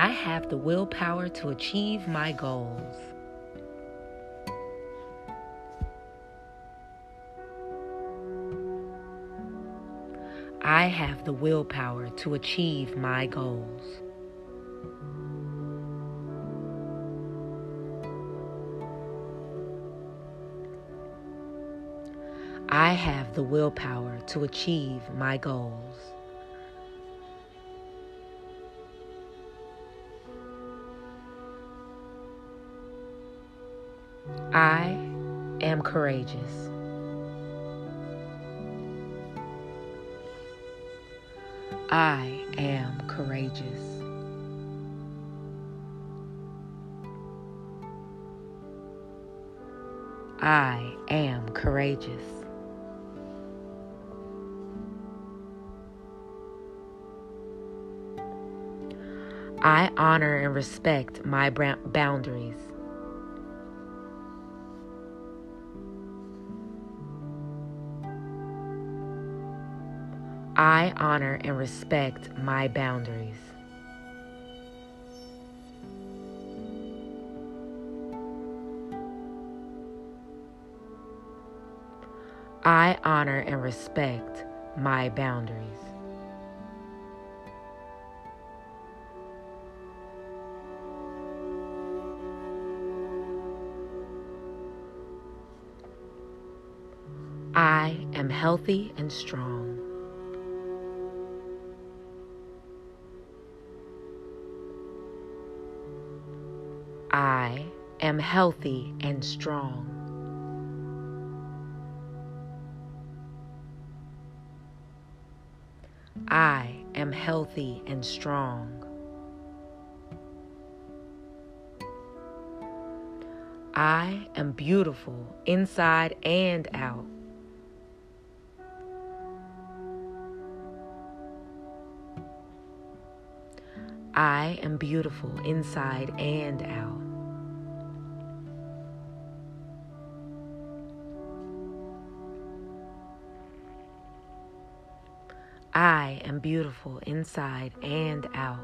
I have the willpower to achieve my goals. I have the willpower to achieve my goals. I have the willpower to achieve my goals. I am courageous. I am courageous. I am courageous. I honor and respect my boundaries. I honor and respect my boundaries. I honor and respect my boundaries. I am healthy and strong. I am healthy and strong. I am healthy and strong. I am beautiful inside and out. I am beautiful inside and out. I am beautiful inside and out.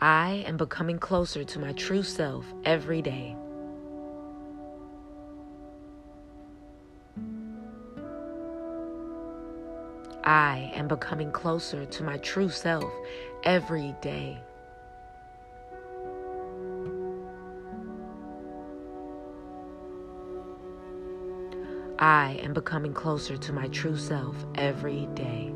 I am becoming closer to my true self every day. I am becoming closer to my true self every day. I am becoming closer to my true self every day.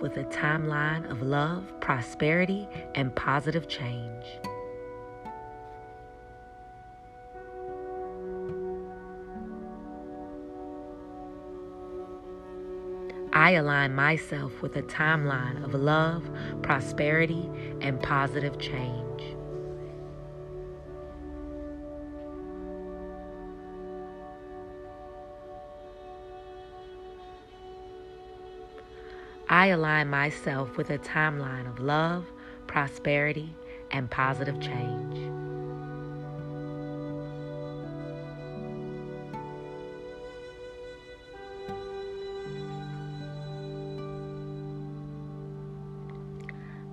With a timeline of love, prosperity, and positive change. I align myself with a timeline of love, prosperity, and positive change. I align myself with a timeline of love, prosperity, and positive change.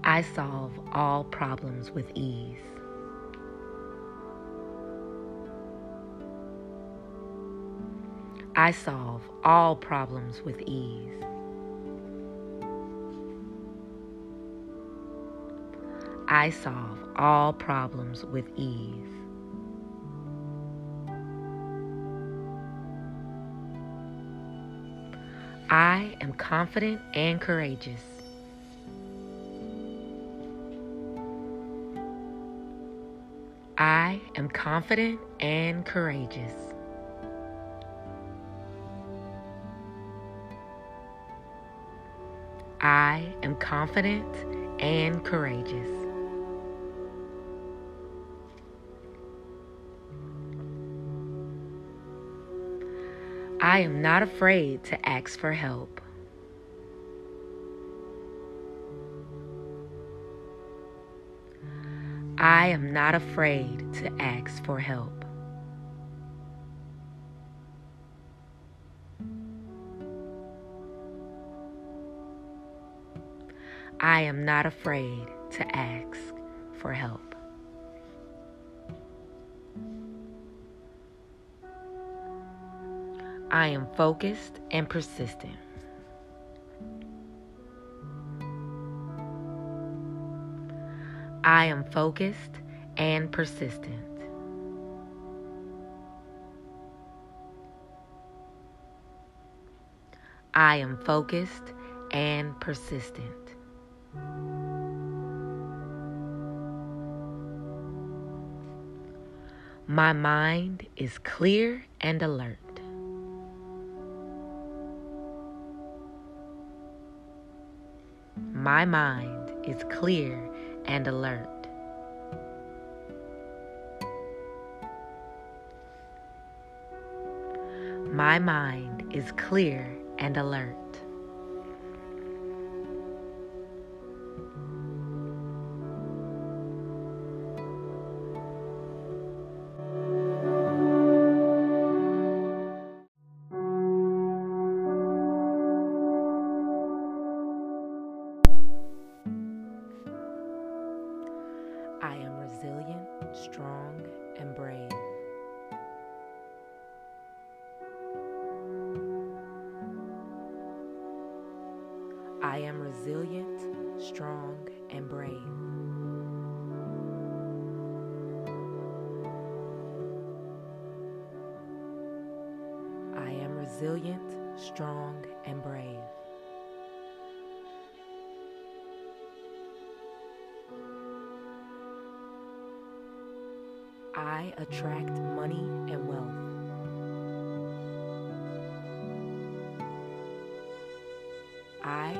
I solve all problems with ease. I solve all problems with ease. I solve all problems with ease. I am confident and courageous. I am confident and courageous. I am confident and courageous. I am not afraid to ask for help. I am not afraid to ask for help. I am not afraid to ask for help. I am focused and persistent. I am focused and persistent. I am focused and persistent. My mind is clear and alert. My mind is clear and alert. My mind is clear and alert. Resilient, strong, and brave. I am resilient, strong, and brave. I attract money and wealth.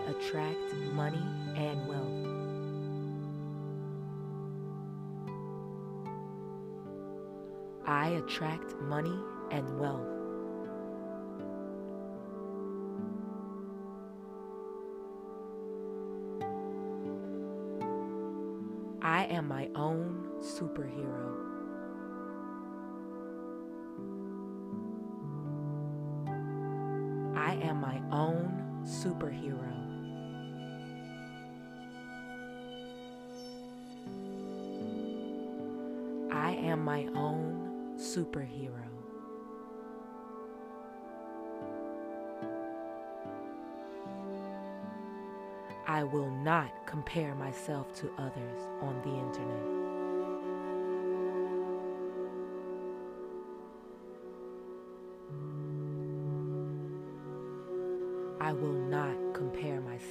Attract money and wealth. I attract money and wealth. I am my own superhero. Superhero. I am my own superhero. I will not compare myself to others on the internet.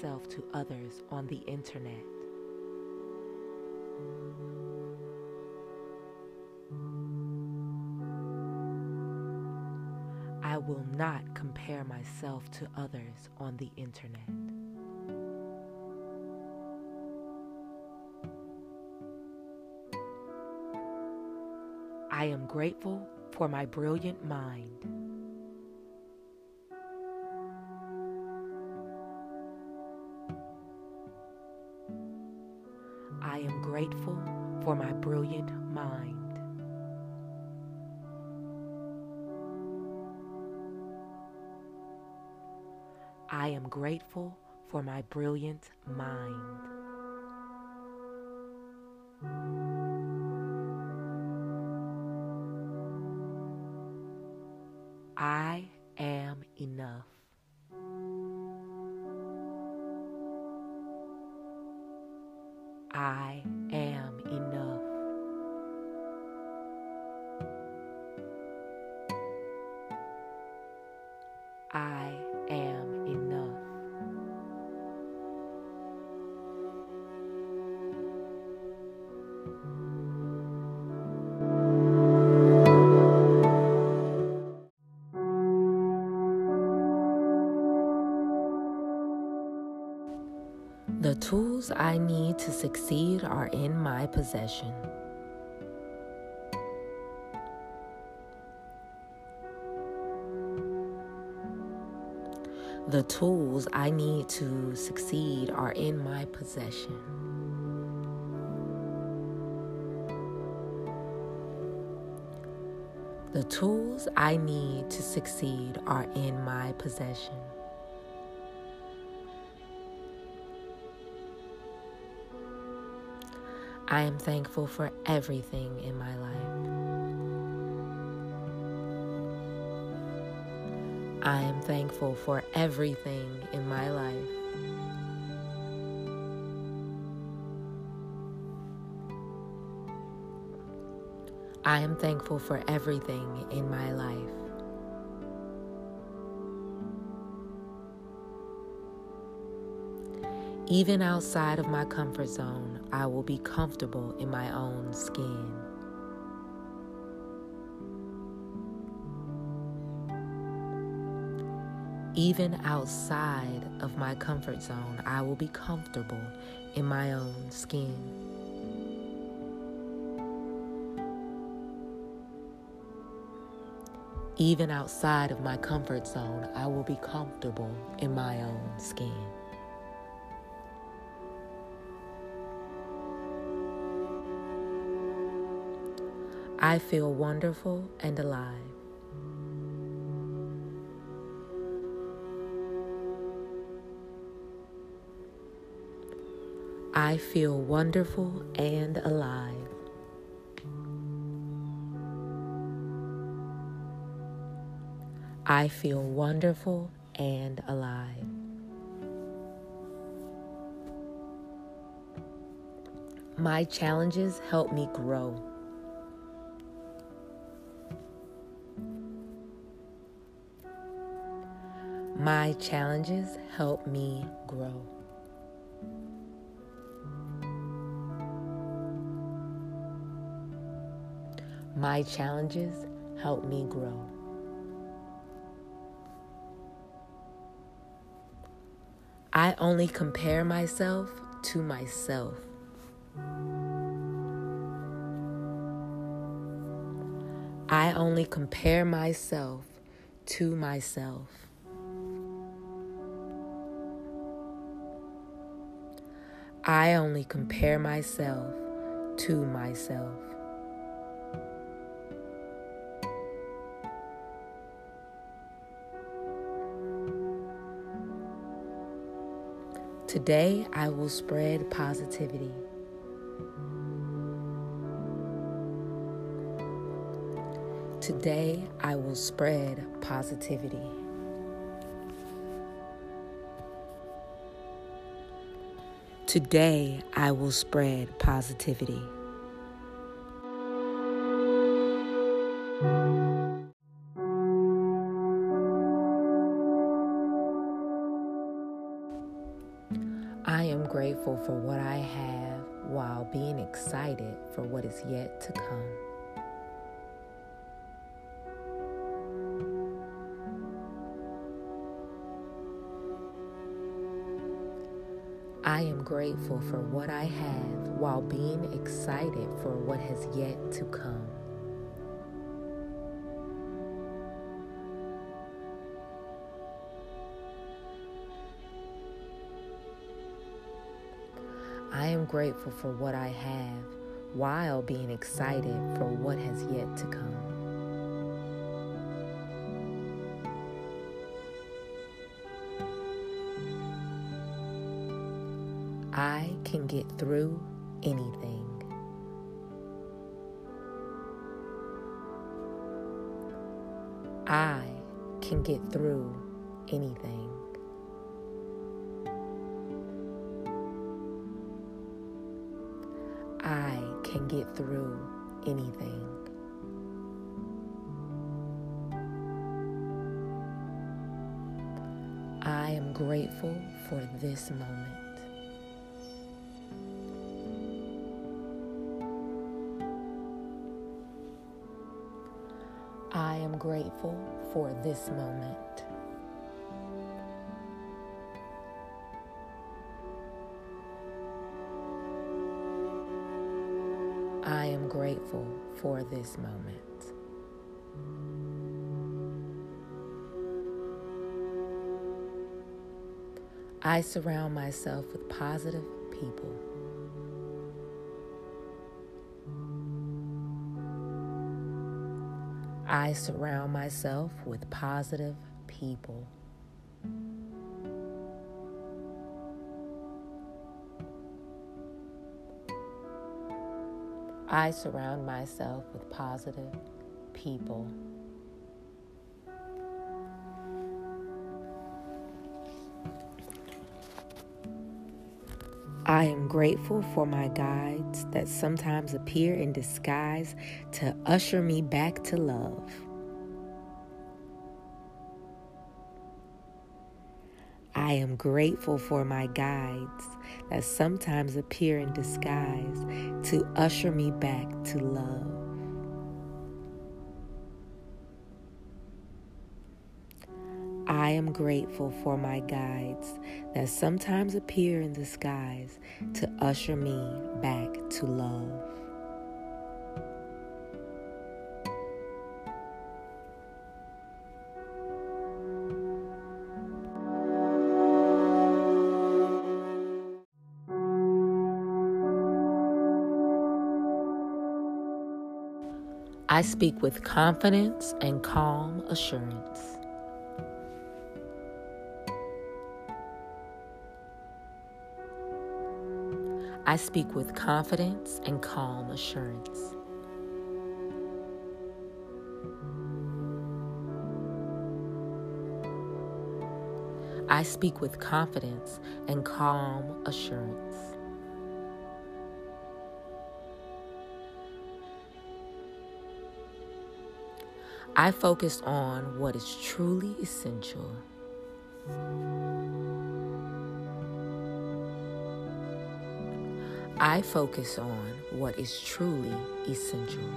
Myself to others on the internet. I will not compare myself to others on the internet. I am grateful for my brilliant mind. Grateful for my brilliant mind. I am grateful for my brilliant mind. I am enough. I tools I need to succeed are in my possession. The tools I need to succeed are in my possession. The tools I need to succeed are in my possession. I am thankful for everything in my life. I am thankful for everything in my life. I am thankful for everything in my life. Even outside of my comfort zone, I will be comfortable in my own skin. Even outside of my comfort zone, I will be comfortable in my own skin. Even outside of my comfort zone, I will be comfortable in my own skin. I feel wonderful and alive. I feel wonderful and alive. I feel wonderful and alive. My challenges help me grow. My challenges help me grow. My challenges help me grow. I only compare myself to myself. I only compare myself to myself. I only compare myself to myself. Today, I will spread positivity. Today, I will spread positivity. Today, I will spread positivity. I am grateful for what I have while being excited for what is yet to come. I am grateful for what I have while being excited for what has yet to come. I am grateful for what I have while being excited for what has yet to come. Get through anything. I can get through anything. I can get through anything. I am grateful for this moment. Am grateful for this moment. I am grateful for this moment. I surround myself with positive people. I surround myself with positive people. I surround myself with positive people. I am grateful for my guides that sometimes appear in disguise to usher me back to love. I am grateful for my guides that sometimes appear in disguise to usher me back to love. I am grateful for my guides that sometimes appear in disguise to usher me back to love. I speak with confidence and calm assurance. I speak with confidence and calm assurance. I speak with confidence and calm assurance. I focus on what is truly essential. I focus on what is truly essential.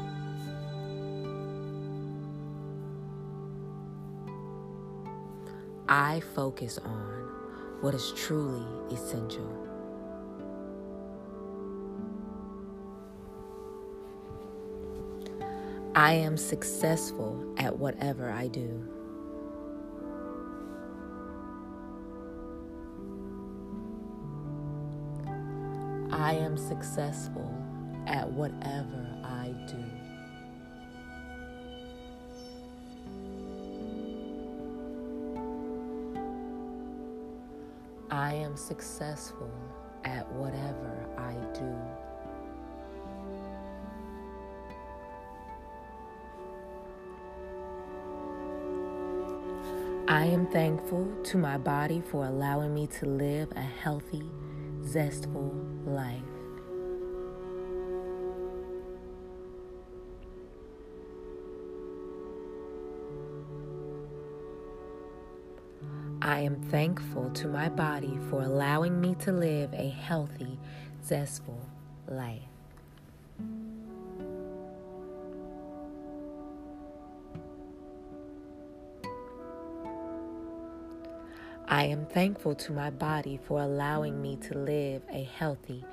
I focus on what is truly essential. I am successful at whatever I do. I am successful at whatever I do. I am successful at whatever I do. I am thankful to my body for allowing me to live a healthy, zestful life. I am thankful to my body for allowing me to live a healthy, zestful life. I am thankful to my body for allowing me to live a healthy,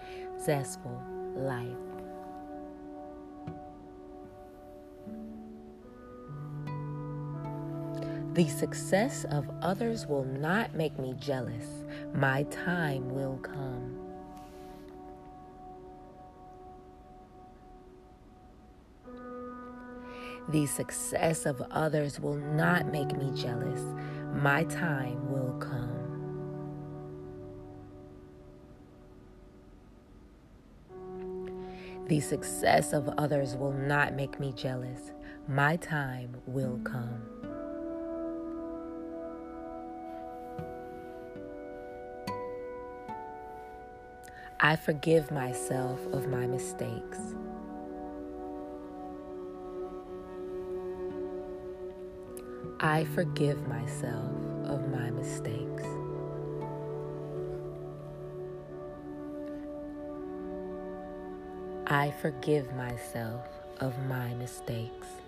zestful life. The success of others will not make me jealous. My time will come. The success of others will not make me jealous my time will come. The success of others will not make me jealous. My time will come. I forgive myself of my mistakes. I forgive myself of my mistakes. I forgive myself of my mistakes.